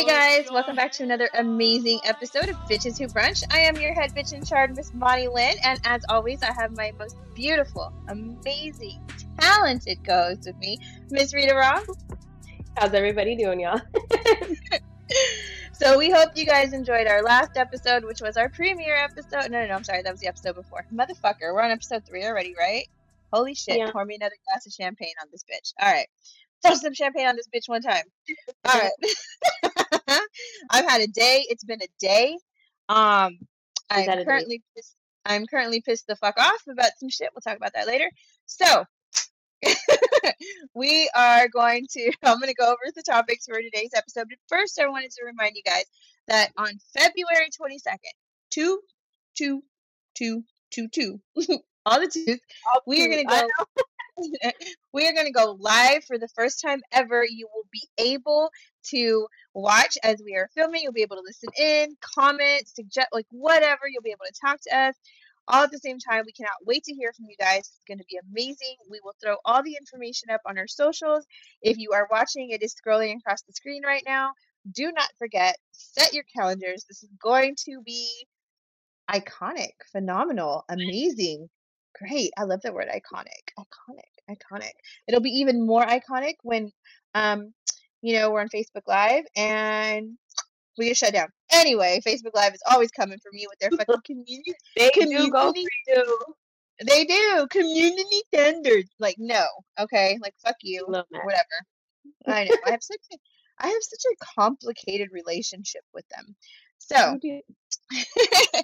Hey guys, welcome back to another amazing episode of Bitches Who Brunch. I am your head bitch in charge, Miss Vonnie Lynn, and as always, I have my most beautiful, amazing, talented co-host with me, Miss Rita Ross. How's everybody doing, y'all? so we hope you guys enjoyed our last episode, which was our premiere episode. No, no, no, I'm sorry, that was the episode before. Motherfucker, we're on episode three already, right? Holy shit! Yeah. Pour me another glass of champagne on this bitch. All right, throw some champagne on this bitch one time. All right. I've had a day. It's been a day. Um, I'm currently pissed, I'm currently pissed the fuck off about some shit. We'll talk about that later. So we are going to. I'm going to go over the topics for today's episode. But first, I wanted to remind you guys that on February 22nd, two, two, two, two, two, all the twos, we are going to go. we are going to go live for the first time ever. You will be able to watch as we are filming. You'll be able to listen in, comment, suggest, like whatever. You'll be able to talk to us all at the same time. We cannot wait to hear from you guys. It's going to be amazing. We will throw all the information up on our socials. If you are watching, it is scrolling across the screen right now. Do not forget, set your calendars. This is going to be iconic, phenomenal, amazing. Great. I love that word iconic. Iconic. Iconic. It'll be even more iconic when um you know we're on Facebook Live and we get shut down. Anyway, Facebook Live is always coming for me with their fucking community. they community, do go for They do. Community standards. Like no. Okay. Like fuck you. Whatever. I know. I have such a I have such a complicated relationship with them. So,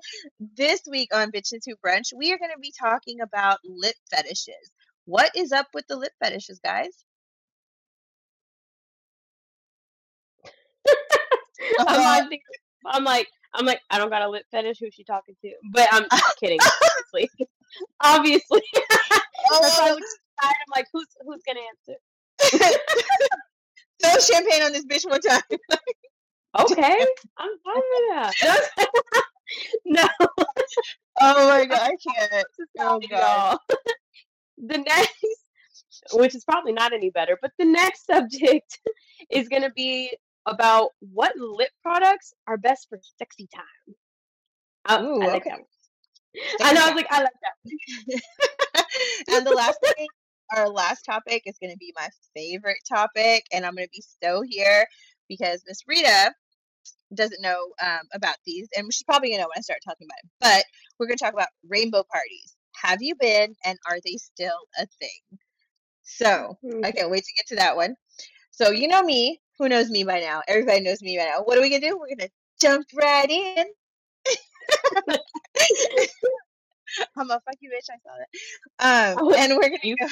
this week on Bitches Who Brunch, we are going to be talking about lip fetishes. What is up with the lip fetishes, guys? I'm, uh-huh. I'm like, I'm like, I don't got a lip fetish. Who's she talking to? But I'm kidding, obviously. obviously. oh. I'm like, who's who's gonna answer? Throw champagne on this bitch one time. okay, I'm fine with that. no. Oh my god, I can't. Oh god. The next, which is probably not any better, but the next subject is going to be about what lip products are best for sexy time. Oh, Ooh, I like okay. that. I know. I was like, I like that. and the last thing, our last topic is going to be my favorite topic, and I'm going to be so here because Miss Rita doesn't know um, about these, and she's probably going to know when I start talking about it. But we're going to talk about rainbow parties. Have you been, and are they still a thing? So mm-hmm. I can't wait to get to that one. So you know me. Who knows me by now? Everybody knows me by now. What are we gonna do? We're gonna jump right in. I'm a fuck you, bitch. I saw that. Um, and we're gonna go.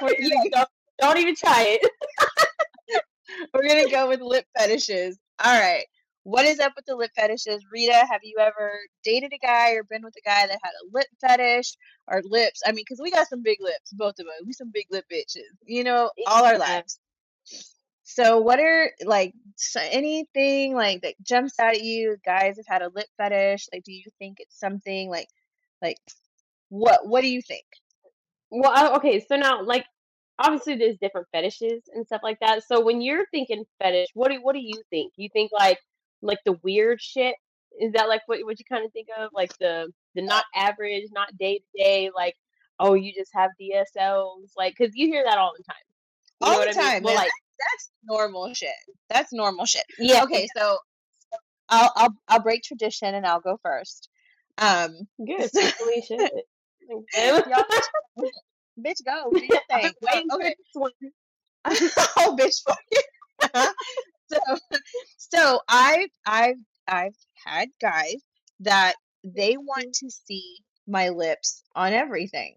we're gonna go. Don't even try it. we're gonna go with lip fetishes. All right. What is up with the lip fetishes? Rita, have you ever dated a guy or been with a guy that had a lip fetish or lips? I mean, because we got some big lips, both of us. We some big lip bitches, you know, all our lives. So, what are like anything like that jumps out at you? Guys have had a lip fetish. Like, do you think it's something like, like, what? What do you think? Well, oh, okay, so now like obviously there's different fetishes and stuff like that. So when you're thinking fetish, what do what do you think? You think like like the weird shit? Is that like what what you kind of think of? Like the the not average, not day to day, like oh you just have DSLs, like because you hear that all the time. You all the time, I mean? well, like that's normal shit. That's normal shit. Yeah. Okay, so I'll I'll I'll break tradition and I'll go first. Um, good. Felicia. bitch, go. Do your thing. Wait, okay. oh, bitch, for you. So, so I've I've I've had guys that they want to see my lips on everything.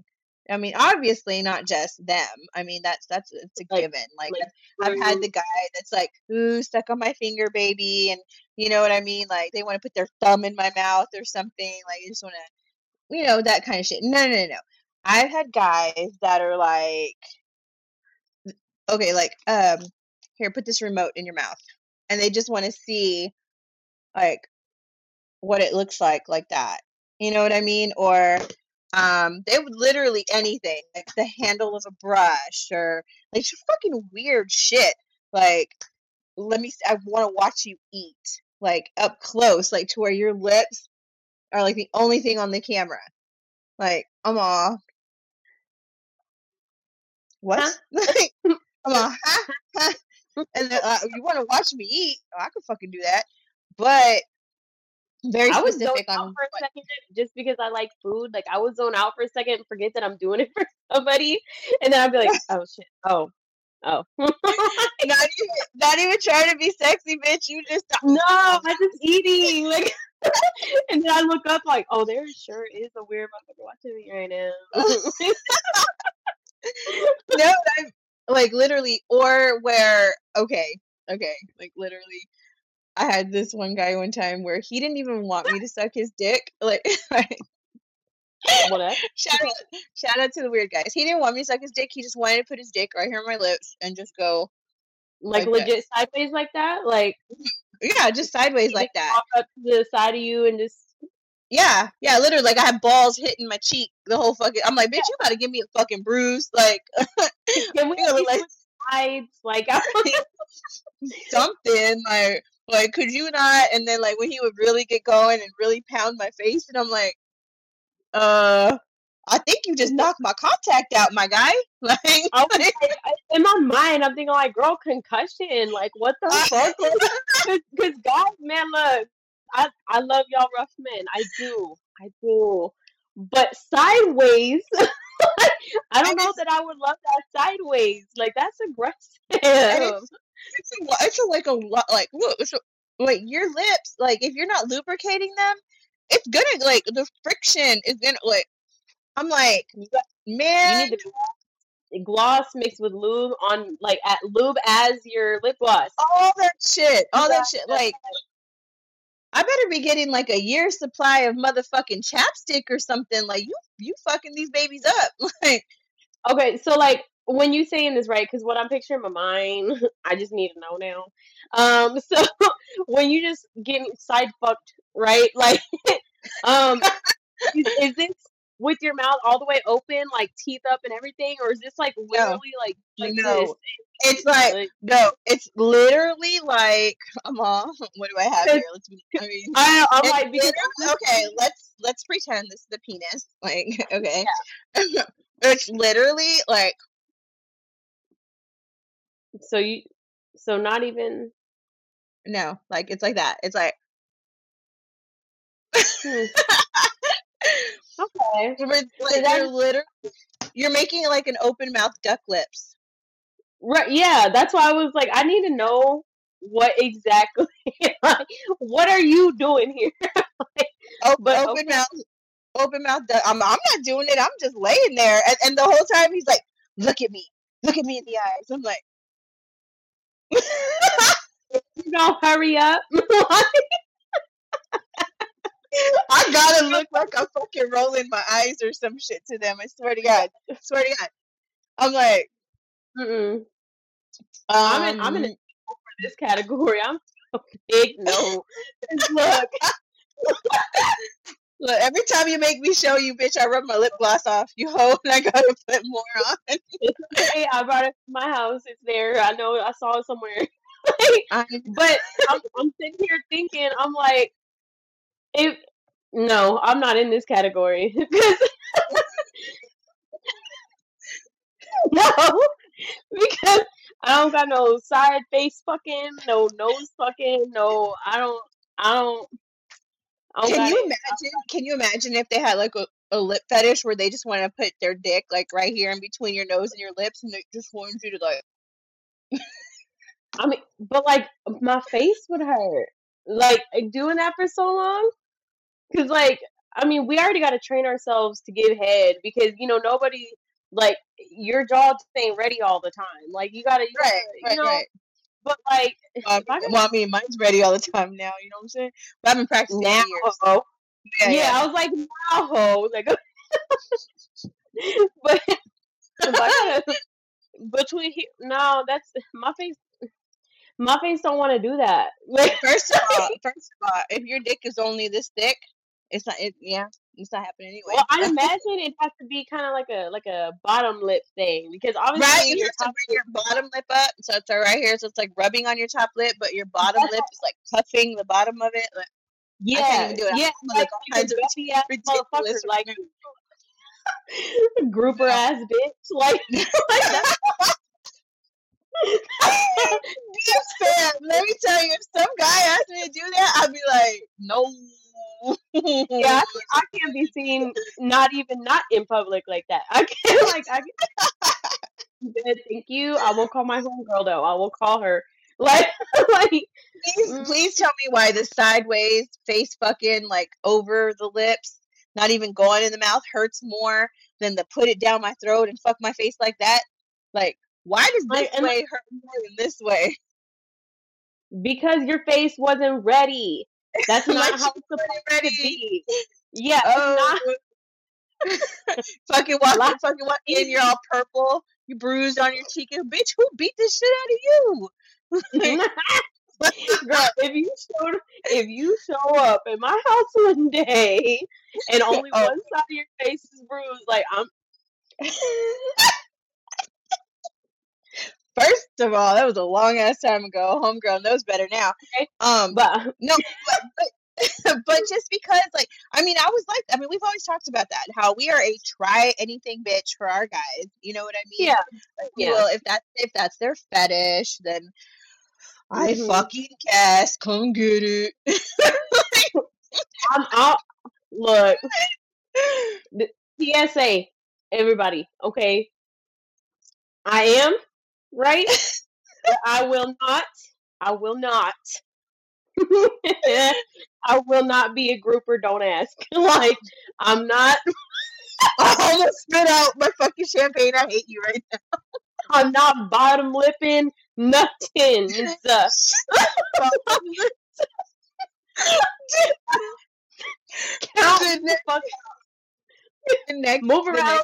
I mean, obviously not just them. I mean, that's that's it's a like, given. Like, like I've had the guy that's like, "Ooh, stuck on my finger, baby," and you know what I mean. Like they want to put their thumb in my mouth or something. Like I just want to, you know, that kind of shit. No, no, no, no. I've had guys that are like, okay, like, um, here, put this remote in your mouth, and they just want to see, like, what it looks like, like that. You know what I mean? Or um, they would literally anything, like the handle of a brush or like just fucking weird shit. Like let me. I want to watch you eat, like up close, like to where your lips are like the only thing on the camera. Like, I'm all, what? Huh? Like, I'm all, ha, ha. And then, uh, you want to watch me eat? Oh, I could fucking do that. But very I was specific out on for a second just because I like food. Like I would zone out for a second and forget that I'm doing it for somebody, and then I'd be like, "Oh shit! Oh, oh." Not even, not even trying to be sexy, bitch. You just no, I'm just eating. Like, and then I look up like, "Oh, there sure is a weird motherfucker watching me right now." no, I'm like literally, or where okay, okay, like literally. I had this one guy one time where he didn't even want me to suck his dick. Like, Whatever. shout out, shout out to the weird guys. He didn't want me to suck his dick. He just wanted to put his dick right here on my lips and just go, Like Like that. legit sideways like that. Like mm-hmm. yeah, just sideways like that. up to the side of you and just Yeah, yeah, literally. Like I had balls hitting my cheek the whole fucking. I'm like, bitch, you gotta give me a fucking bruise, like can we you know, like sides? Like something, like, like could you not? And then like when he would really get going and really pound my face, and I'm like, uh, I think you just knocked my contact out, my guy. Like, I was like, in my mind, I'm thinking like, girl, concussion. Like, what the fuck? Because guys, man, look, I I love y'all rough men. I do, I do. But sideways, I don't know that I would love that sideways. Like that's aggressive. it's a, lo- it's a, like a lot. Like, look, it's a, like your lips. Like, if you're not lubricating them, it's gonna like the friction is gonna like. I'm like, got- you man, need the gloss mixed with lube on like at lube as your lip gloss. all that shit, all that Yeah. shit. Like, I better be getting like a year's supply of motherfucking chapstick or something. Like, you, you fucking these babies up. Like, Okay, so like when you saying this right, because what I'm picturing in my mind, I just need to know now. Um, so when you just getting side fucked, right? Like, um, is, is this with your mouth all the way open, like teeth up and everything, or is this like literally like like No. this? it's like, Like, no, it's literally like, on, what do I have here? Let's be, I mean, I, I'm like because okay, let's let's pretend this is the penis. Like, okay. it's literally like so you so not even no, like it's like that. It's like hmm, okay. like you're literally you're making like an open mouth duck lips. Right, yeah, that's why I was like, I need to know what exactly, like, what are you doing here? O- But open okay. mouth open mouth duck. I'm I'm not doing it. I'm just laying there. And, and the whole time he's like, look at me. Look at me in the eyes. I'm like You know, hurry up. I gotta look like I'm fucking rolling my eyes or some shit to them. I swear to God. I swear to God. I'm like, um, I'm in, I'm in for this category. I'm a big no. Look, Look, every time you make me show you, bitch, I rub my lip gloss off. You hoe, and I gotta put more on. hey, I brought it to my house. It's there. I know. I saw it somewhere. Like, but I'm, I'm sitting here thinking, I'm like, if no, I'm not in this category no, because I don't got no side face fucking, no nose fucking, no, I don't, I don't, I don't can got you it. imagine? Can you imagine if they had like a, a lip fetish where they just want to put their dick like right here in between your nose and your lips, and they just want you to like. I mean, but like my face would hurt, like doing that for so long, because like I mean, we already got to train ourselves to give head because you know nobody like your jaw ain't ready all the time. Like you gotta, you, Right, right, you know. right. But like Um, I got well, I mean, mine's ready all the time now. You know what I'm saying? But I've been practicing now, ho. Yeah, yeah, yeah. I was like now, ho. like, but between he, no, that's my face. My face don't want to do that. Like, First of all, first of all, if your dick is only this thick, it's not. It, yeah, It's not happening anyway. Well, I imagine it has to be kind of like a like a bottom lip thing because Right, obviously you your have to bring your bottom lip up, so it's all right here. So it's like rubbing on your top lip, but your bottom lip is like puffing the bottom of it. Like, I can't yeah even do it. I'm yeah all like kinds of ridiculous like grouper ass bitch like like fam. Let me tell you, if some guy asked me to do that, I'd be like, no. Yeah I, can't- be seen not even not in public like that. I can't like I can thank you. I will call my homegirl though. I will call her. Like like please, mm, please tell me why the sideways face fucking like over the lips, not even going in the mouth, hurts more than the put it down my throat and fuck my face like that. Like, why does this like way hurt more than this way? because your face wasn't ready that's my not how it's supposed to be. Yeah Oh, not fucking like fucking walking in, you're all purple, you bruised on your cheek, and bitch, who beat this shit out of you? Girl, if you showed if you show up at my house one day and only oh, one side of your face is bruised, like I'm First of all, that was a long ass time ago. Homegirl knows better now. okay, Um, but no, but, but but just because, like, I mean, I was like, I mean, we've always talked about that. How we are a try anything bitch for our guys. You know what I mean? yeah, Like, yeah. well, if that's if that's their fetish, then I hmm fucking guess. Come get it. I'm out. Look, the PSA, everybody, okay. I am right, I will not. I will not. I will not be a grouper. Don't ask. like I'm not. I almost spit out my fucking champagne. I hate you right now. I'm not bottom lipping nothing. Uh, count the, the fuck. the next, Move around.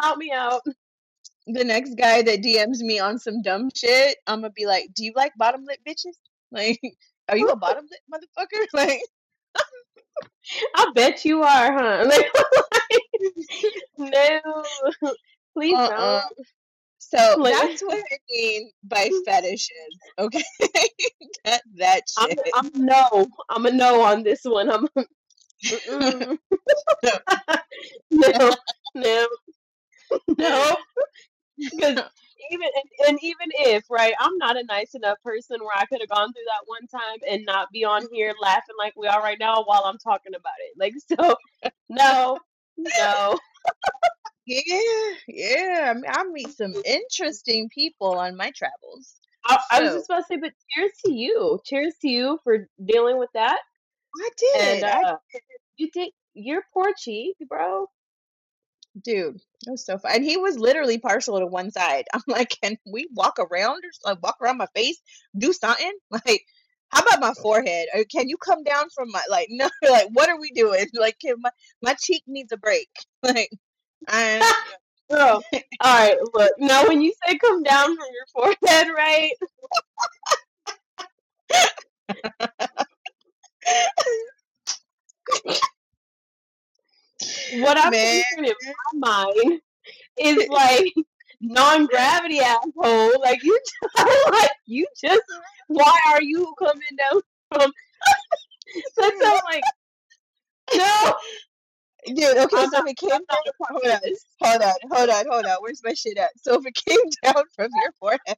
Count me out. The next guy that DMs me on some dumb shit, I'm gonna be like, "Do you like bottom lip bitches? Like, are you a bottom lip motherfucker? Like, I bet you are, huh? Like, no, please uh, don't. So Like, that's what I mean by fetishes. Okay, that that I'm, shit. I'm no. I'm a no on this one. I'm. No, no, no. Because even and, and even if right, I'm not a nice enough person where I could have gone through that one time and not be on here laughing like we are right now while I'm talking about it. Like so, no, no. Yeah, yeah. I, mean, I meet some interesting people on my travels. I, I was So just about to say, but cheers to you. Cheers to you for dealing with that. I And did. I uh, you did. You're poor cheek, bro. Dude, it was so fun. And he was literally partial to one side. I'm like, can we walk around or like walk around my face? Do something? Like, how about my uh-huh. forehead? Or can you come down from my like no like what are we doing? Like can my my cheek needs a break. Like I Bro, all right. Look, now when you say come down from your forehead, right? What I'm man. picturing in my mind is like non-gravity asshole. Like you, just, like you just. Why are you coming down from? Sounds like no. Dude, okay, I'm so not. if it came down hold on, hold on, hold on, hold on. Where's my shit at? So if it came down from your forehead,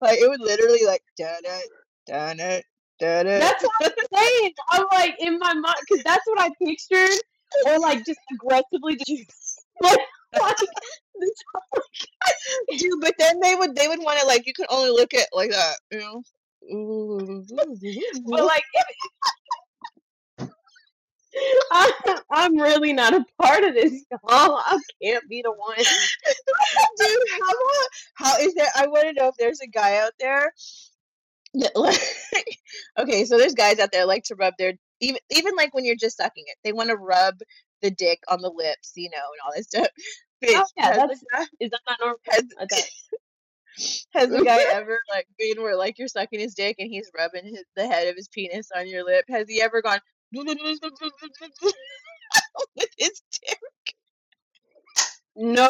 like it would literally like dun it, dun it, dun it. That's what I'm saying. I'm like in my mind because that's what I pictured, or like just aggressively just like like. Dude, but then they would they would want to like you could only look at like that, you know. But like if, I, I'm really not a part of this, y'all. I can't be the one. Dude, how how is there? I want to know if there's a guy out there. that, like- okay, so there's guys out there like to rub their even even like when you're just sucking it, they want to rub the dick on the lips, you know, and all this stuff. Bitch, Oh yeah, that's guy is that not normal? has, thought. has the guy ever like been where like you're sucking his dick and he's rubbing his, the head of his penis on your lip? Has he ever gone with his dick? No,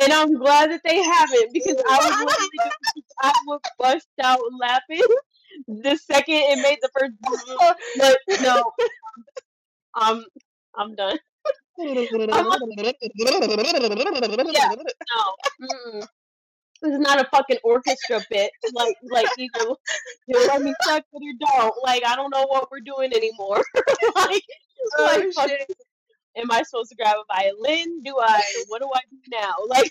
and I'm glad that they haven't because I was I would bust out laughing the second it made the first. But no, I'm um, I'm done. I'm like, yeah, no. Mm-mm. This is not a fucking orchestra bit. Like, like either you let me suck or you don't. Like, I don't know what we're doing anymore. like, oh like shit. Am I supposed to grab a violin? Do I? What do I do now? Like,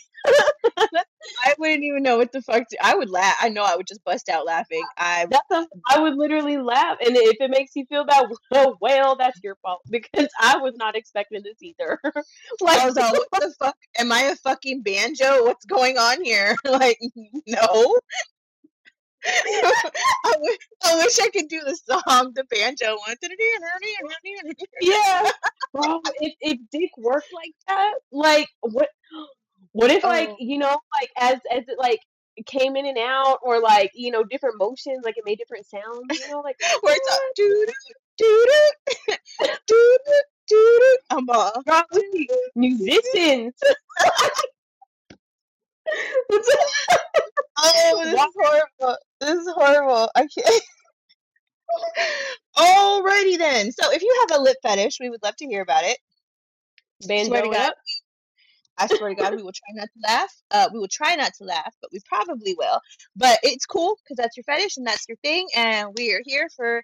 I wouldn't even know what the fuck. To, I would laugh. I know I would just bust out laughing. I a, I would literally laugh, and if it makes you feel bad, well, well, that's your fault because I was not expecting this either. I like, was all, what the fuck? Am I a fucking banjo? What's going on here? like, no. I, w- I wish I could do the song, the banjo one. yeah, bro, if if Dick worked like that, like what? What if like Oh, you know like as as it like came in and out or like you know different motions like it made different sounds you know like where it's all doo doo doo doo doo doo doo. I'm all. musicians Oh, this Why- is horrible. This is horrible. I can't. Alrighty then. So if you have a lip fetish, we would love to hear about it. Swear to God, up I swear to God, we will try not to laugh. Uh, we will try not to laugh, but we probably will. But it's cool because that's your fetish and that's your thing, and we are here for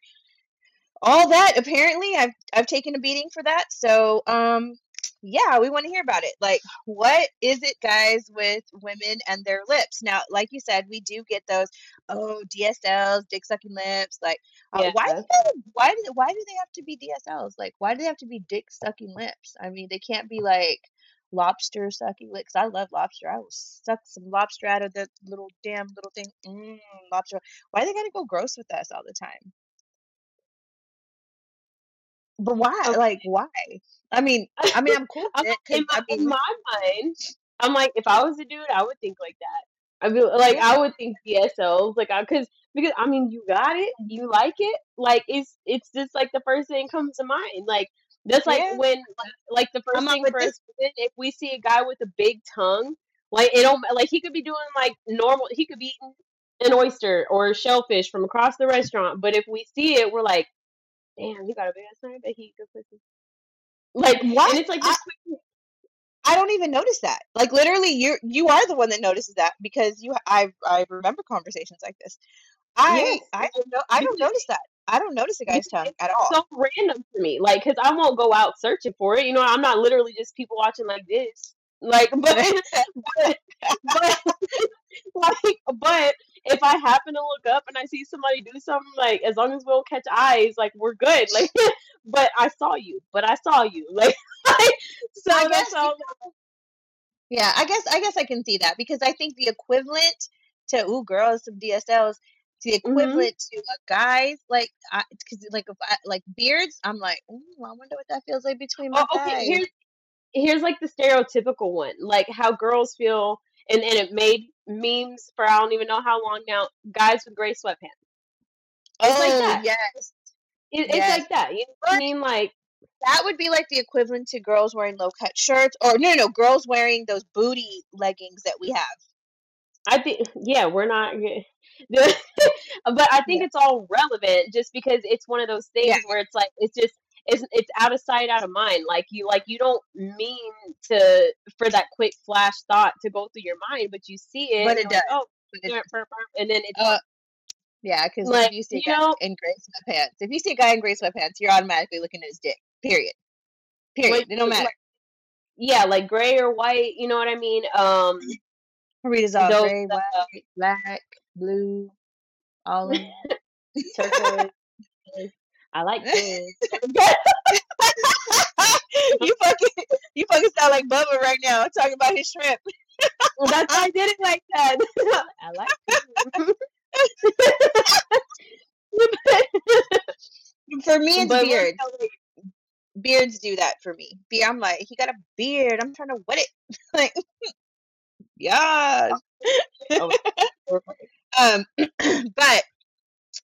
all that. Apparently, I've I've taken a beating for that. So, um, yeah, we want to hear about it. Like, what is it, guys, with women and their lips? Now, like you said, we do get those. Oh, DSLs, dick sucking lips. Like, uh, why? Do they, why do why do they have to be DSLs? Like, why do they have to be dick sucking lips? I mean, they can't be like lobster sucking lips. I love lobster. I will suck some lobster out of the little damn little thing. Mm, lobster. Why they gotta go gross with us all the time? But why? okay Like, why? I mean, I mean, I'm cool I'm, in my I in mean, my mind I'm like if I was a dude I would think like that I mean like I would think DSLs like I because because I mean you got it you like it like it's it's just like the first thing comes to mind like that's like yeah. when like, like the first thing with for this. us if we see a guy with a big tongue like it don't like he could be doing like normal he could be eating an oyster or shellfish from across the restaurant but if we see it we're like damn he got a big ass tongue but he good pussy like What? and it's like I quick I don't even notice that. Like literally, you you are the one that notices that because you I I remember conversations like this. I yes I don't know I don't because notice that. I don't notice a guy's tongue it's at all. so random to me. Like, cause I won't go out searching for it. You know, I'm not literally just people watching like this. Like, but but but like, but if I happen to look up and I see somebody do something, like as long as we don't catch eyes, like we're good. Like, but I saw you. But I saw you. Like, so I that's guess all. Yeah, I guess I guess I can see that because I think the equivalent to ooh girls some DSLs, the hmm equivalent to uh, guys like because like if I, like beards, I'm like ooh I wonder what that feels like between my Oh, okay. Here's here's like the stereotypical one, like how girls feel, and and it made memes for I don't even know how long now. Guys with gray sweatpants. It's like Oh that. yes, It, it's yes. like that. You know what I mean? Like that would be like the equivalent to girls wearing low cut shirts or no no no girls wearing those booty leggings that we have. I think, yeah, we're not. but I think Yeah. it's all relevant just because it's one of those Yeah. things where it's like it's just it's it's out of sight, out of mind. Like you like you don't mean to for that quick flash thought to go through your mind, but you see it But and it you're like, does. oh, it, and then it's uh, yeah, because if like you see a you guy know, in gray sweatpants, if you see a guy in gray sweatpants, you're automatically looking at his dick. Period. Period. like It don't matter. like yeah, like gray or white. You know what I mean? Um, Rita's all those gray, uh, white, black, blue, all turquoise. I like this. you fucking you fucking sound like Bubba right now talking about his shrimp. Well, that's why I did it like that. I like. For me, it's but beards. Beards do that for me. Be I'm like, he got a beard. I'm trying to wet it. like, yes. oh, um, but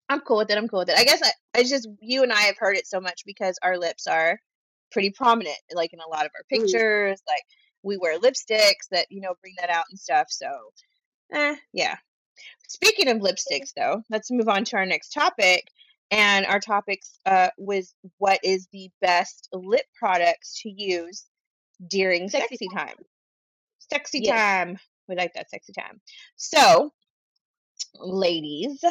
I'm cool with it. I'm cool with it. I guess I, it's just you and I have heard it so much because our lips are pretty prominent, like in a lot of our pictures. Like we wear lipsticks that you know bring that out and stuff. So, eh, yeah. Speaking of lipsticks, though, let's move on to our next topic. And our topics uh, was what is the best lip products to use during Sexy sexy time. Sexy Yes. time. We like that sexy time. So, ladies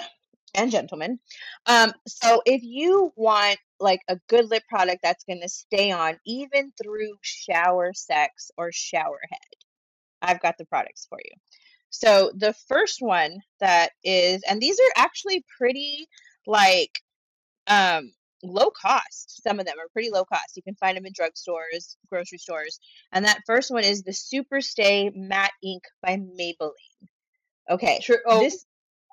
and gentlemen, um, so if you want like a good lip product that's going to stay on even through shower sex or shower head, I've got the products for you. So the first one that is, and these are actually pretty like um low cost. Some of them are pretty low cost. You can find them in drugstores, grocery stores. And that first one is the Super Stay Matte Ink by Maybelline. Okay. True. Oh, This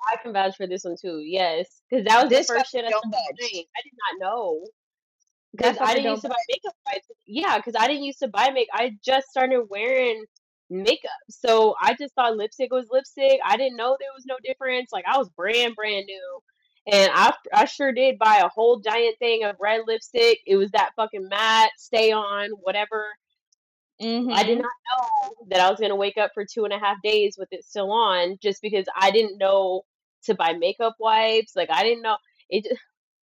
I can vouch for this one too. Yes, because that was the first shit I started I did not know because I didn't used to buy makeup. Yeah, because I didn't used to buy make. I just started wearing makeup, so I just thought lipstick was lipstick. I didn't know there was no difference. Like I was brand brand new, and I I sure did buy a whole giant thing of red lipstick. It was that fucking matte, stay on, whatever. I did Mm-hmm. not know that I was gonna wake up for two and a half days with it still on, just because I didn't know to buy makeup wipes. Like I didn't know it. Just,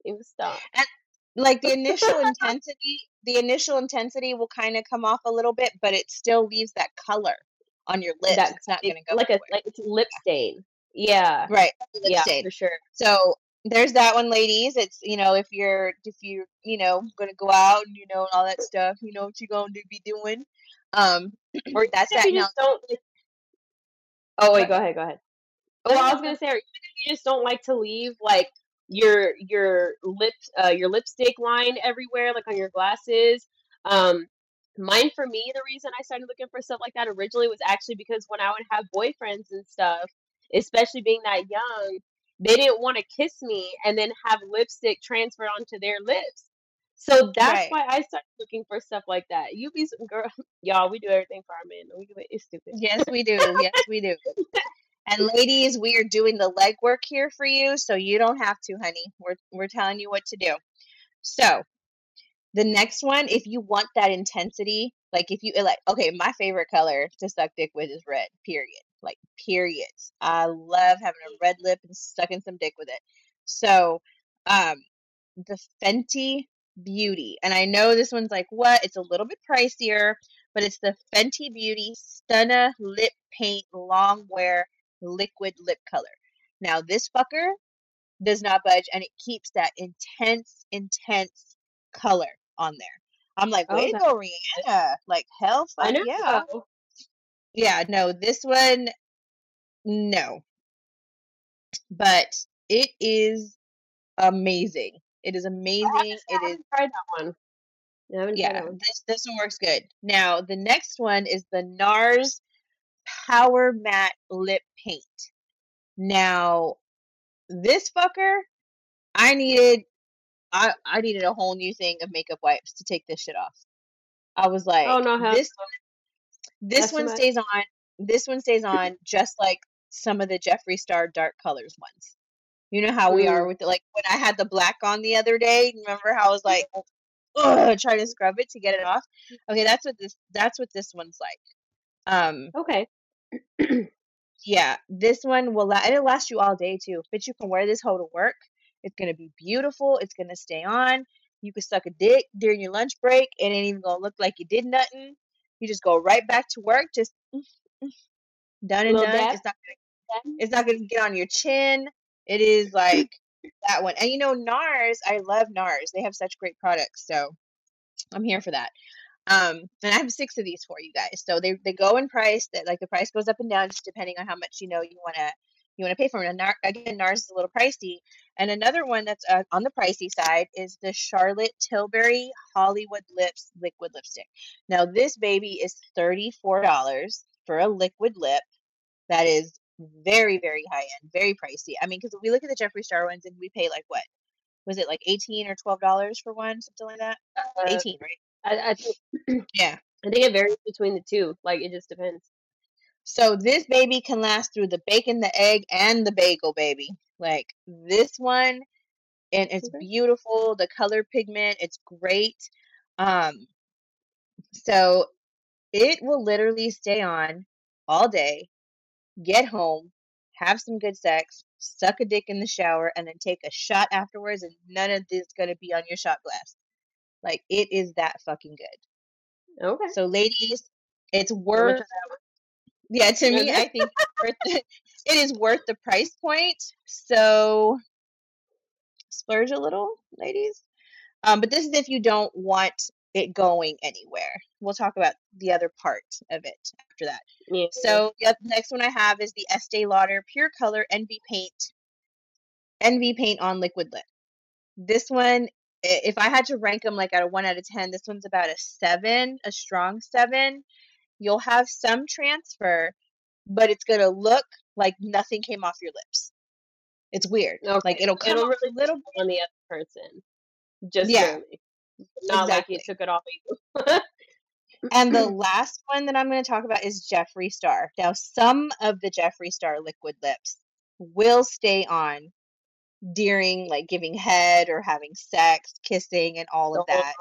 it was dumb. And like the initial intensity, the initial intensity will kind of come off a little bit, but it still leaves that color on your lips. That It's not going to go like a like it's lip stain. Yeah, Right. Lip yeah, stain. for sure. So there's that one, ladies. It's you know if you're if you're you know gonna go out and you know and all that stuff, you know what you're gonna be doing. Um, Or that's that. you Now, don't. Like, oh wait, go ahead, go ahead. Oh, I was gonna say, you just don't like to leave like your your lip uh your lipstick line everywhere, like on your glasses. Um, mine for me, the reason I started looking for stuff like that originally was actually because when I would have boyfriends and stuff, especially being that young, they didn't want to kiss me and then have lipstick transferred onto their lips. So that's Right. why I started looking for stuff like that. You be some girl, y'all. We do everything for our men. We do it. It's stupid. Yes, we do. Yes, we do. And ladies, we are doing the legwork here for you, so you don't have to, honey. We're we're telling you what to do. So the next one, if you want that intensity, like if you like, okay, my favorite color to suck dick with is red. Period. Like periods. I love having a red lip and sucking some dick with it. So, um, the Fenty Beauty, and I know this one's like what? It's a little bit pricier, but it's the Fenty Beauty Stunna Lip Paint Long Wear Liquid Lip Color. Now this fucker does not budge, and it keeps that intense, intense color on there. I'm like, Oh, way to that's go. Rihanna! Like hell, fuck yeah, yeah. No, this one, no, but it is amazing. It is oh, I to amazing. say, It I is tried that one. I yeah. This this one works good. Now the next one is the NARS Power Matte Lip Paint. Now this fucker, I needed I I needed a whole new thing of makeup wipes to take this shit off. I was like, Oh like, no, this no. this That's one stays on. This one stays on just like some of the Jeffree Star dark colors ones. You know how we are Mm. with the, like when I had the black on the other day. Remember how I was like, ugh, trying to scrub it to get it off. Okay, that's what this that's what this one's like. Um, Okay. yeah, this one will la- it'll last you all day too. But you can wear this hoe to work. It's gonna be beautiful. It's gonna stay on. You can suck a dick during your lunch break. It ain't even gonna look like you did nothing. You just go right back to work. Just done and done. dab. It's not dab. it's not gonna get on your chin. It is like that one. And you know, NARS, I love NARS. They have such great products. So I'm here for that. Um, and I have six of these for you guys. So they they go in price. That like the price goes up and down just depending on how much you know you wanna you wanna pay for it. And Nar- again, NARS is a little pricey. And another one that's uh, on the pricey side is the Charlotte Tilbury Hollywood Lips liquid lipstick. Now this baby is thirty four dollars for a liquid lip. That is very very high end, very pricey. I mean, because we look at the Jeffree Star ones and we pay like what was it like eighteen or twelve dollars for one, something like that. Uh, Eighteen, right? I, I think Yeah. I think it varies between the two. Like it just depends. So this baby can last through the bacon, the egg, and the bagel, baby. Like this one, and it's beautiful. The color pigment, it's great. Um, so it will literally stay on all day, get home, have some good sex, suck a dick in the shower, and then take a shot afterwards, and none of this is gonna be on your shot glass. Like it is that fucking good. Okay. So, ladies, it's worth. Yeah, to me, I think it's worth it. It is worth the price point. So splurge a little, ladies. Um, but this is if you don't want it going anywhere. We'll talk about the other part of it after that. yeah. So the next one I have is the Estee Lauder Pure Color Envy Paint Envy Paint on Liquid Lip. This one, if I had to rank them like at a one out of ten, this one's about a seven, a strong seven. You'll have some transfer, but it's gonna look like nothing came off your lips. It's weird. Like it'll come It'll off really a little depend on the other person. Just Yeah, barely. Not like exactly. you took it off of you. And the last one that I'm going to talk about is Jeffree Star. Now, some of the Jeffree Star liquid lips will stay on during like giving head or having sex, kissing, and all of that.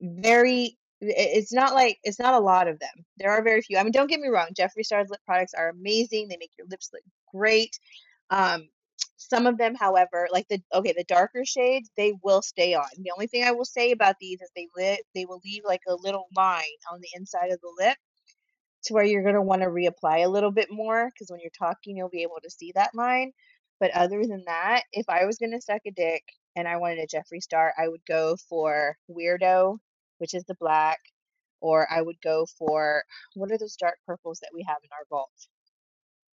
Very, it's not like it's not a lot of them. There are very few. I mean, don't get me wrong. Jeffree Star's lip products are amazing. They make your lips look great. Um, some of them, however, like the okay, the darker shades, they will stay on. The only thing I will say about these is they lit they will leave like a little line on the inside of the lip to where you're gonna want to reapply a little bit more because when you're talking, you'll be able to see that line. But other than that, if I was gonna suck a dick and I wanted a Jeffree Star, I would go for Weirdo, which is the black, or I would go for what are those dark purples that we have in our vault?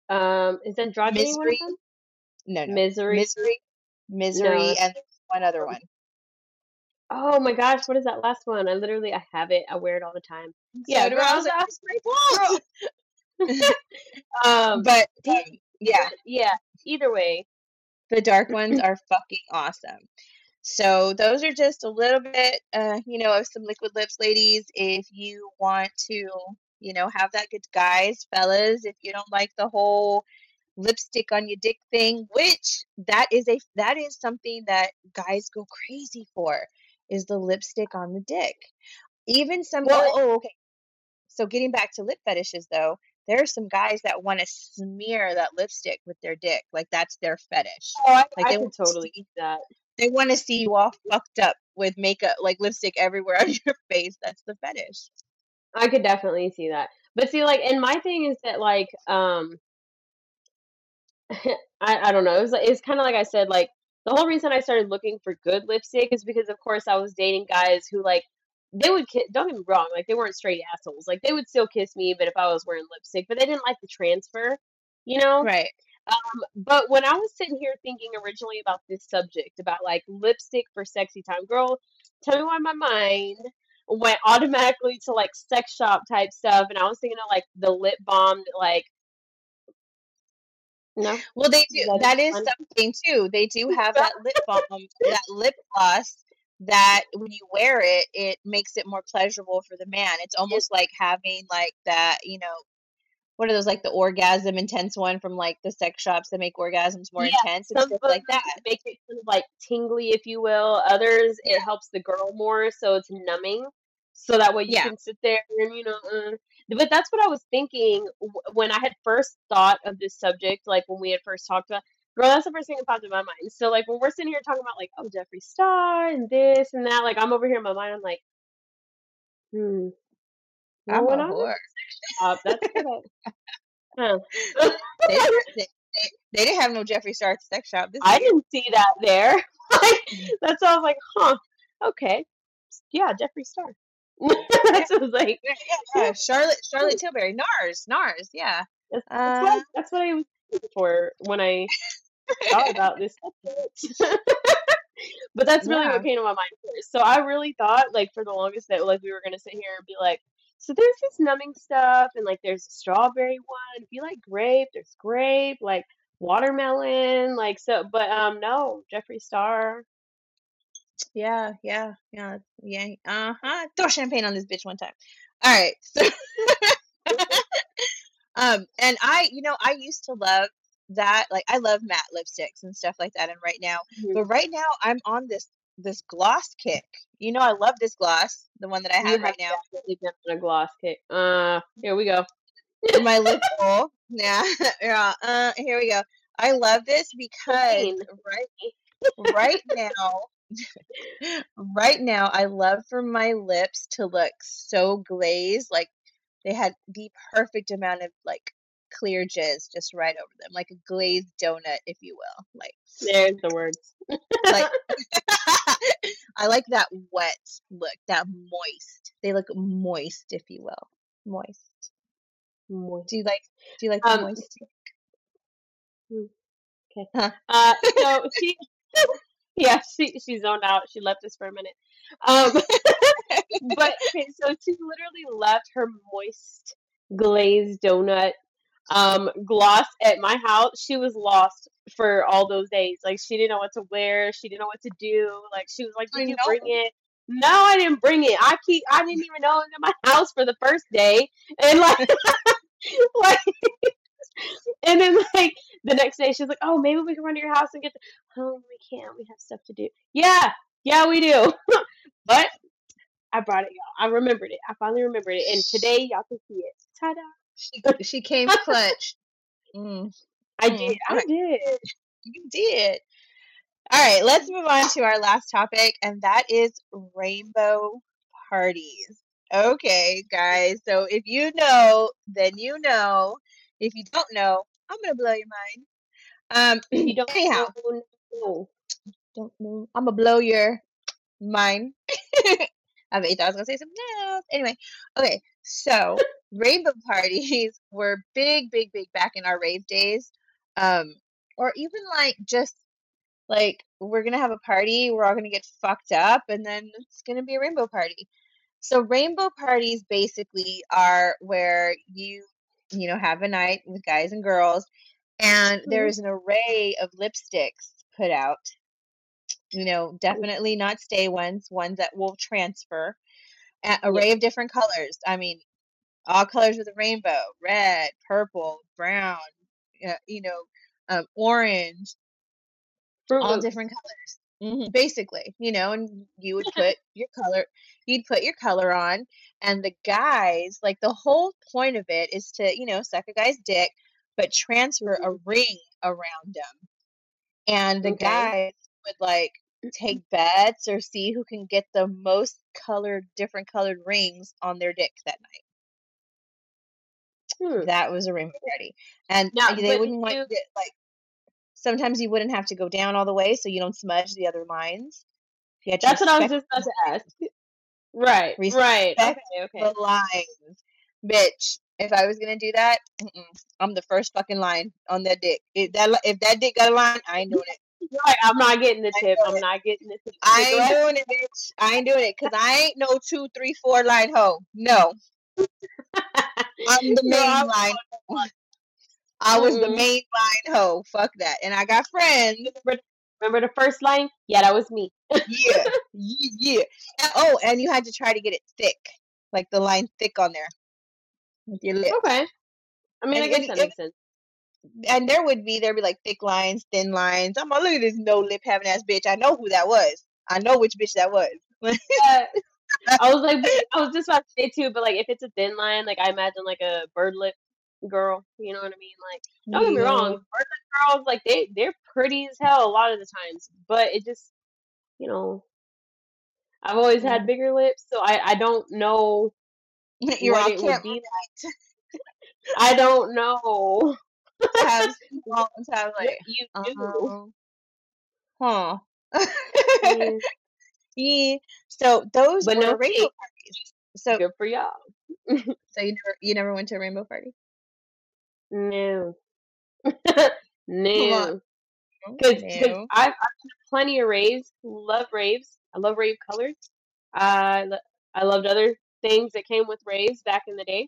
Um, is androgyny one of them? No, no, Misery? Misery, Misery, that's- and one other one. Oh my gosh, what is that last one? I literally I have it. I wear it all the time. Yeah, So do I. Was like, like, my fault." um, but um, yeah, yeah. Either way, the dark ones are fucking awesome. So those are just a little bit, uh, you know, of some liquid lips, ladies. If you want to, you know, have that good, guys, fellas. If you don't like the whole lipstick on your dick thing, which that is a that is something that guys go crazy for, is the lipstick on the dick. Even some. Well, Oh, oh, okay. So getting back to lip fetishes, though, there are some guys that want to smear that lipstick with their dick, like that's their fetish. oh, I, Like I they can totally see, that. they want to see you all fucked up with makeup, like lipstick everywhere on your face. That's the fetish. I could definitely see that. But see, like, and my thing is that, like, um, I, I don't know. It was, it's kind of like I said, like, the whole reason I started looking for good lipstick is because, of course, I was dating guys who, like, they would kiss, don't get me wrong, like, they weren't straight assholes. Like, they would still kiss me, but if I was wearing lipstick, but they didn't like the transfer, you know? Right. Um, but when I was sitting here thinking originally about this subject, about like lipstick for sexy time, girl, tell me why my mind went automatically to like sex shop type stuff, and I was thinking of like the lip balm, that, like no, Well, they do. that That is fun? something too. They do have that lip balm, that lip gloss that when you wear it, it makes it more pleasurable for the man. It's almost like having like that, you know, what are those like the orgasm intense one from like the sex shops that make orgasms more yeah, intense? Just of like that. make it kind of like tingly, if you will. Others, Yeah. it helps the girl more, so it's numbing, so that way you Yeah. can sit there and you know. Uh, but that's what I was thinking when I had first thought of this subject, like when we had first talked about. Girl, that's the first thing that popped in my mind. So like when we're sitting here talking about like, oh Jeffree Star and this and that, like I'm over here in my mind, I'm like, hmm, I'm a whore. up, that's what I, huh. They didn't, they, didn't have no Jeffree Star at the sex shop this I didn't see that there. like that's why I was like, huh, okay, yeah, Jeffree Star. That's what I was like. yeah, yeah. Yeah. Charlotte, Charlotte Tilbury, NARS, NARS. Yeah. that's, that's what I, Uh, that's what I was looking for when I thought about this but that's really yeah. what came to my mind first. So I really thought, like, for the longest that like we were gonna sit here and be like, so there's this numbing stuff, and like there's a strawberry one. If you like grape, there's grape, like watermelon, like so. But um, no, Jeffree Star. Yeah, yeah, yeah, yeah. Uh huh. Throw champagne on this bitch one time. All right. So, um, and I, you know, I used to love that. Like, I love matte lipsticks and stuff like that. And right now, Mhm. but right now, I'm on this this gloss kick. You know, I love this gloss, the one that I You have have right now. definitely been a gloss kick. Uh, here we go. my lip bowl. Yeah, yeah. Uh, here we go. I love this because right, right now, right now, I love for my lips to look so glazed, like they had the perfect amount of like clear jizz just right over them, like a glazed donut, if you will. Like, There's the words. like I like that wet look, that moist. They look moist, if you will, moist. Moist. Do you like? Do you like the Um, moist? Okay. Huh. Uh, so she, yeah, she she zoned out. She left us for a minute. Um, but okay, so she literally left her moist glazed donut um gloss at my house. She was lost for all those days. Like she didn't know what to wear. She didn't know what to do. Like she was like, "Did you bring it?" No, I didn't bring it. I keep. I didn't even know it was in my house for the first day, and like, like, and then like the next day, she's like, "Oh, maybe we can run to your house and get." The- oh, we can't. We have stuff to do. Yeah, yeah, we do. but I brought it, y'all. I remembered it. I finally remembered it, and today y'all can see it. Ta-da! She she came clutch. Mm, I Mm, did. I did. you did. All right, let's move on to our last topic, and that is rainbow parties. Okay, guys. So if you know, then you know. If you don't know, I'm gonna blow your mind. Um. You don't anyhow, know. don't know. I'm gonna blow your mind. I bet you thought I was gonna say something else. Anyway, okay. So rainbow parties were big, big, big back in our rave days. Um, or even like just like we're gonna have a party, we're all gonna get fucked up, and then it's gonna be a rainbow party. So rainbow parties basically are where you you know have a night with guys and girls, and Mhm. there's an array of lipsticks put out. You know, definitely not stay ones, ones that will transfer. An array of different colors. I mean, all colors of the rainbow: red, purple, brown. Uh, you know, um, orange, Fruit all Loops. different colors hmm basically you know and you would put your color you'd put your color on and the guys like the whole point of it is to you know suck a guy's dick but transfer a ring around them and the Okay. guys would like take bets or see who can get the most colored different colored rings on their dick that night That was a rainbow party and Now, they wouldn't if want you- you to, like sometimes you wouldn't have to go down all the way so you don't smudge the other lines you That's what I was just about to ask. Right. Right. Okay. Okay. the lines. Bitch, if I was gonna do that, I'm the first fucking line on that dick. If that if that dick got a line, I ain't doing it. You're I'm not getting the tip. I'm it. not getting the tip. I ain't doing it, bitch. I ain't doing it because I ain't no two, three, four line hoe. No, I'm the No, main I'm line. I was the Mm-mm. main line hoe. Fuck that. And I got friends. Remember, the first line? Yeah, that was me. Yeah, yeah. And- oh, and you had to try to get it thick, like the line thick on there with your lips. Okay. I mean, And I guess it- that makes sense. and there would be there'd be like thick lines, thin lines. I'm like, look at this no lip having ass bitch. I know who that was. I know which bitch that was. Yeah. I was like, I was just about to say too, but like, if it's a thin line, like I imagine like a bird lip girl. You know what I mean? Like, don't get me wrong, bird lip girls, like they they're pretty as hell a lot of the times, but it just, you know, I've always had bigger lips, so I I don't know You're what it would be like. I don't know. have have like you do. um, huh. Yeah. So those But were no rainbow cake. parties. So Good for y'all. so you never you never went to a rainbow party? No. no. Because No. I've, I've plenty of raves. Love raves. I love rave colors. I I loved other things that came with raves back in the day.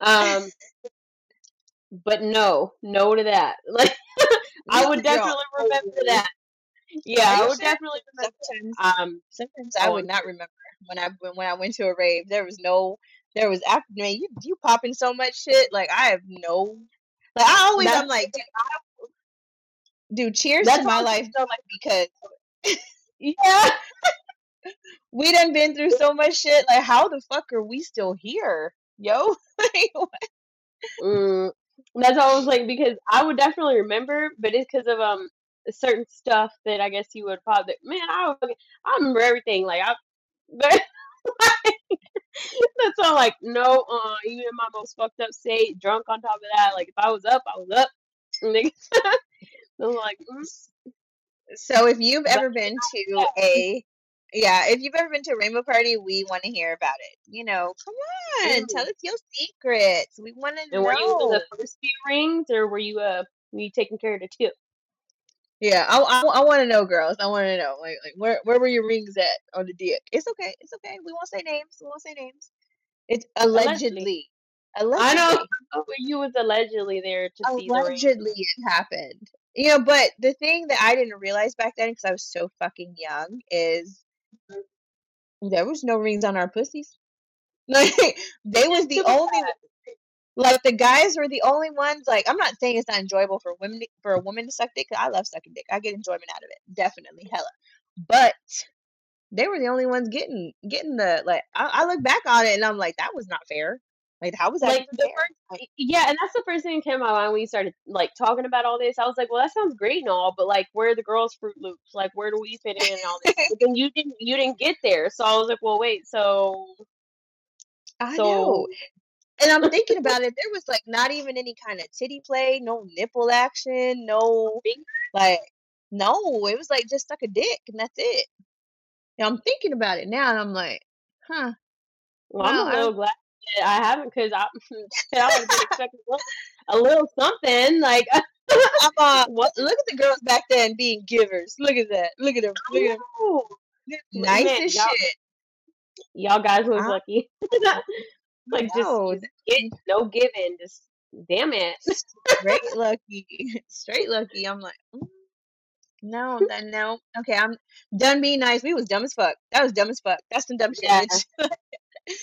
Um, but no, no to that. Like I would definitely remember oh, that. Yeah, I would definitely Sometimes remember. Um, sometimes I oh, would not remember when I when when I went to a rave. There was no there was after man, you you popping so much shit. Like I have no like I always I'm like dude, I, dude cheers that's to my life so like because Yeah. We done been through so much shit. Like, how the fuck are we still here, yo? Like. Mm, that's was like because I would definitely remember, but it's because of um certain stuff that I guess you would probably man I would, I remember everything like I but like, that's all like no uh even in my most fucked up state drunk on top of that like if I was up I was up. I'm like mm, So, if you've ever been to a yeah, if you've ever been to a rainbow party, we want to hear about it. You know, come on, tell us your secrets. We want to know were you the first few rings or were you uh were you taking care of the tip? Yeah, I, I, I want to know, girls. I want to know, like, like where where were your rings at on the dick? It's okay, it's okay. We won't say names. We won't say names. It's Allegedly. allegedly, I know allegedly, but you was allegedly there to see allegedly it happened. You know, but the thing that I didn't realize back then, because I was so fucking young, is there was no rings on our pussies. Like they was the only like the guys were the only ones. Like I'm not saying it's not enjoyable for women for a woman to suck dick. 'cause I love sucking dick. I get enjoyment out of it, definitely, hella. But they were the only ones getting getting the like. I, I look back on it and I'm like, that was not fair. Like how was that Like the fair? first, yeah, and that's the first thing that came to my mind when you started like talking about all this. I was like, well, that sounds great and all, but like, where are the girls' Fruit Loops? Like, where do we fit in and all this? But then you didn't, you didn't get there, so I was like, well, wait, so, I know. And I'm thinking about it. There was like not even any kind of titty play, no nipple action, no like no. It was like just suck a dick and that's it. And I'm thinking about it now and I'm like, huh. well, I'm a little glad that I haven't because I, I would have been expecting a little, something like I'm uh, what? look at the girls back then being givers. Look at that. Look at them. Look at them. Nice Man, as y'all, shit. y'all guys was I lucky. like just, just get no giving, just damn it. Straight lucky. Straight lucky. I'm like, mm, no, then no. Okay, I'm done being nice. We was dumb as fuck. That was dumb as fuck. That's some dumb shit,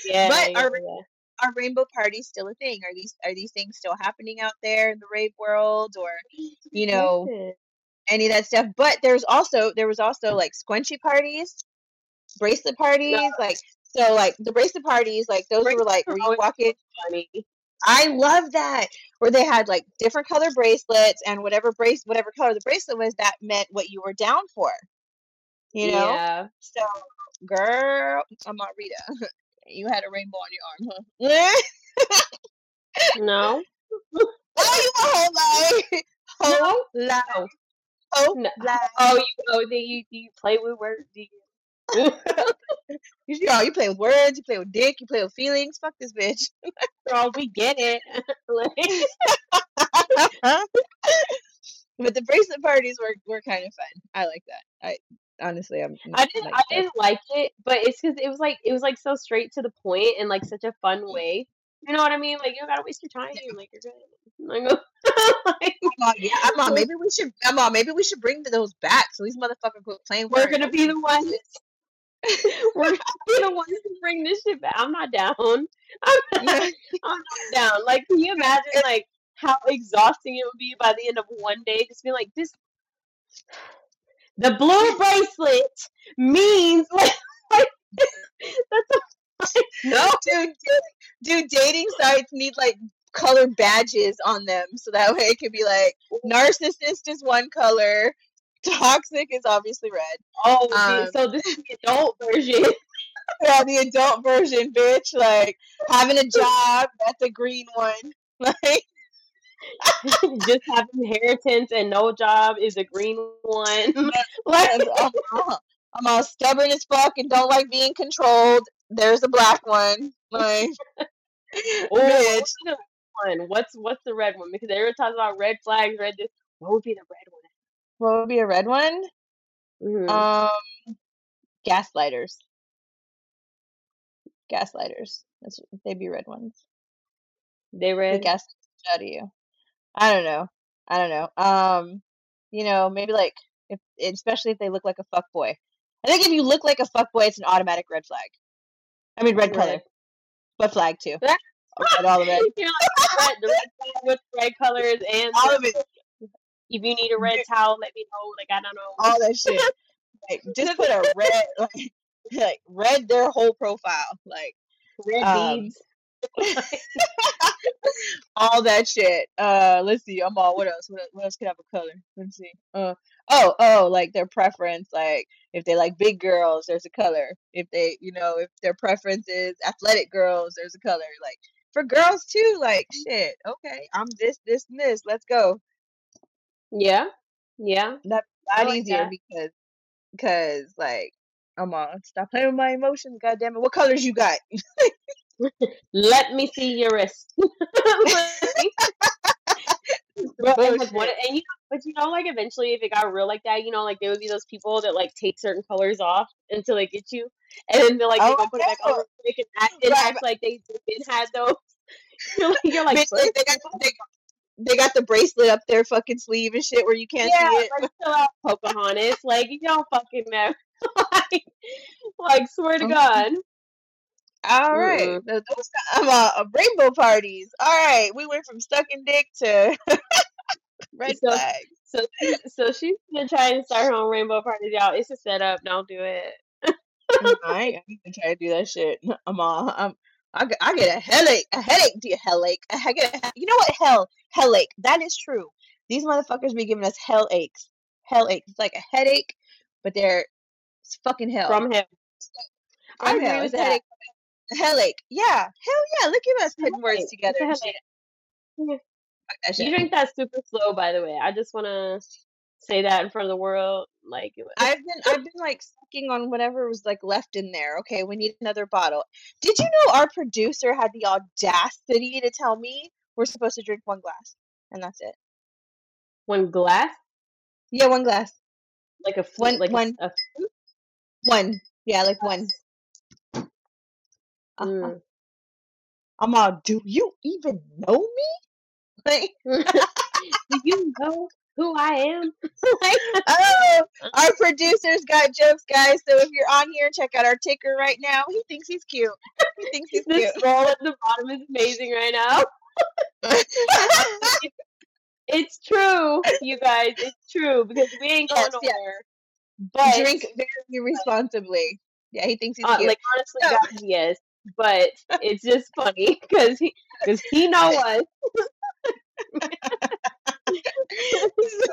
Yeah, but yeah, are yeah. are rainbow parties still a thing? Are these are these things still happening out there in the rave world or you know any of that stuff? But there's also there was also like squunchy parties, bracelet no, parties, like so like the bracelet parties, like those were like where you walk in. funny. I love that where they had like different color bracelets and whatever brace whatever color the bracelet was that meant what you were down for. You know? Yeah. So girl, I'm not Rita. You had a rainbow on your arm, huh? No. oh, you a whole lie. Whole No. lie. No. No. Oh, you oh, then you you play with words. do you? You, know, oh, you play with words, you play with dick, you play with feelings. Fuck this bitch. Girl, we get it. Like, but the bracelet parties were, were kind of fun. I like that. I honestly, I'm I didn't like I didn't like it, but it's because it was like it was like so straight to the point and like such a fun way. You know what I mean? Like you don't gotta waste your time. Like you're good. Like, all, yeah, I'm all, maybe we should. I'm all, maybe we should bring those back so these motherfuckers quit playing we're words. gonna be the ones. We're the ones to bring this shit back. I'm not down. I'm not, I'm not down. Like, can you imagine like how exhausting it would be by the end of one day? Just be like this. The blue bracelet means like, like that's a, No, dude, dude, dude, dating sites need like color badges on them so that way it could be like narcissist is one color, toxic is obviously red. oh, Um, so this is the adult version. yeah, the adult version, bitch. Like having a job, that's a green one. Like, Just have inheritance and no job is a green one. like, I'm, all, I'm all stubborn as fuck and don't like being controlled. There's a black one. Like, oh, bitch. what's the one? What's what's the red one? Because everyone talks about red flags, red this. What would be the red What would be a red one? Mhm. Um, gaslighters. Gaslighters. That's they'd be red ones. they red. The gas out of you. I don't know. I don't know. Um, you know, maybe like if especially if they look like a fuck boy. I think if you look like a fuck boy, it's an automatic red flag. I mean red color, Red. but flag too. All of it. you know, the red, the red flag with red colors and All of it. If you need a red towel, let me know. Like I don't know. All that shit. like just put a red like, like red their whole profile like Red um, beads. all that shit. Uh, let's see. I'm all. What else? What, what else could have a color? Let's see. Uh, oh, oh, like their preference. Like if they like big girls, there's a color. If they, you know, if their preference is athletic girls, there's a color. Like for girls too. Like shit. Okay, I'm this, this, and this. Let's go. Yeah. Yeah. That's a lot like easier that. because, because like. I'm on. Stop playing with my emotions, goddamn it. What colors you got? Let me see your wrist. Bro, and like what and you know, but you know, like eventually if it got real like that, you know, like there would be those people that like take certain colors off until they get you. And then they're like they Oh, gonna put it back on no. real quick and act, and Right, act like they didn't had those. You're like, you're like they, they got they, they got the bracelet up their fucking sleeve and shit where you can't yeah, see it. like chill out, Pocahontas. Like you don't fucking know. like, like swear to Mhm. God. All right, Mm-mm. Those I'm uh, uh, rainbow parties. All right, we went from stuck sucking dick to red So flag. so she, so she's gonna try and start her own rainbow parties, y'all. It's a setup. Don't do it. I ain't gonna try to do that shit. I'm all, I'm, I, get- I get a headache, a headache, dear headache. I get a, you know what? Hell, headache. That is true. These motherfuckers be giving us hell aches, hell aches. It's like a headache, but they're it's fucking hell From him. I agree hell. with a that. headache, headache. Yeah, hell yeah. Look at us putting words together It's a and headache. shit. Yeah. You drink that super slow, by the way. I just want to say that in front of the world. Like, I've been I've been like sucking on whatever was like left in there. Okay, we need another bottle. Did you know our producer had the audacity to tell me we're supposed to drink one glass and that's it? one glass, Yeah, one glass. like a fruit, like one a, a one. Yeah, like one. Uh-huh. Mm. I'm all, do you even know me? Like, Do you know who I am? like, oh, our producer's got jokes, guys. So if you're on here, check out our ticker right now. He thinks he's cute. He thinks he's the cute. scroll at the bottom is amazing right now. It's true, you guys. It's true because we ain't going Yes, yes. nowhere. But Drink very responsibly. Yeah, he thinks he's uh, cute. like honestly, So- guys, yes. But it's just funny because he because he know us.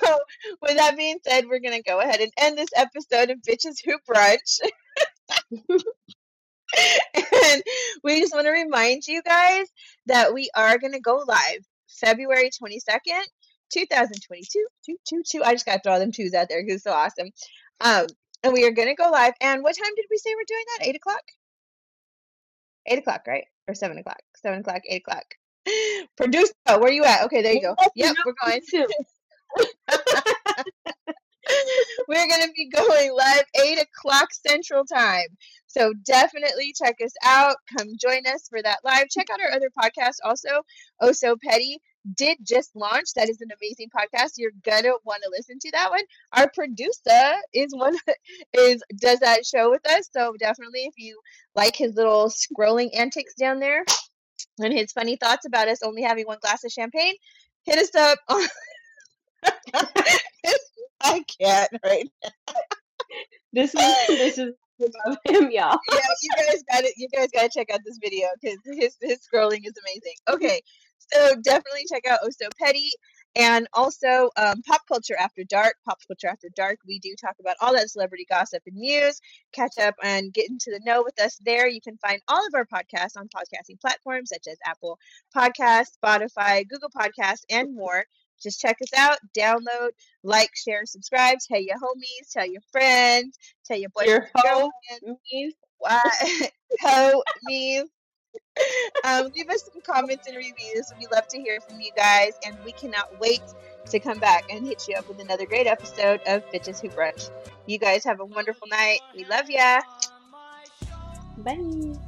so, with that being said, we're gonna go ahead and end this episode of Bitches Who Brunch. and we just want to remind you guys that we are gonna go live February twenty second, two thousand twenty two. Two two two. I just got to throw them twos out there because it's so awesome. Um, and we are gonna go live. And what time did we say we're doing that? Eight o'clock. Eight o'clock, right? Or seven o'clock? Seven o'clock. Eight o'clock. Producer, where are you at? Okay, there you go. Yep, we're going. too. We're going to be going live 8 o'clock Central Time. So definitely check us out. Come join us for that live. Check out our other podcast also. Oh So Petty did just launch. That is an amazing podcast. You're gonna want to listen to that one. Our producer is one is does that show with us. So definitely if you like his little scrolling antics down there and his funny thoughts about us only having one glass of champagne, hit us up on I can't right now. This is this is above him, y'all. yeah, you guys got it. You guys got to check out this video because his his scrolling is amazing. Okay, so definitely check out Oh So Petty and also um, Pop Culture After Dark. Pop Culture After Dark. We do talk about all that celebrity gossip and news. Catch up and get into the know with us there. You can find all of our podcasts on podcasting platforms such as Apple Podcasts, Spotify, Google Podcasts, and more. Just check us out, download, like, share, subscribe, tell your homies, tell your friends, tell your boyfriend, Your girlfriend, homies. why ho me um, leave us some comments and reviews. We love to hear from you guys and we cannot wait to come back and hit you up with another great episode of bitches who brunch. You guys have a wonderful night. We love ya. Bye.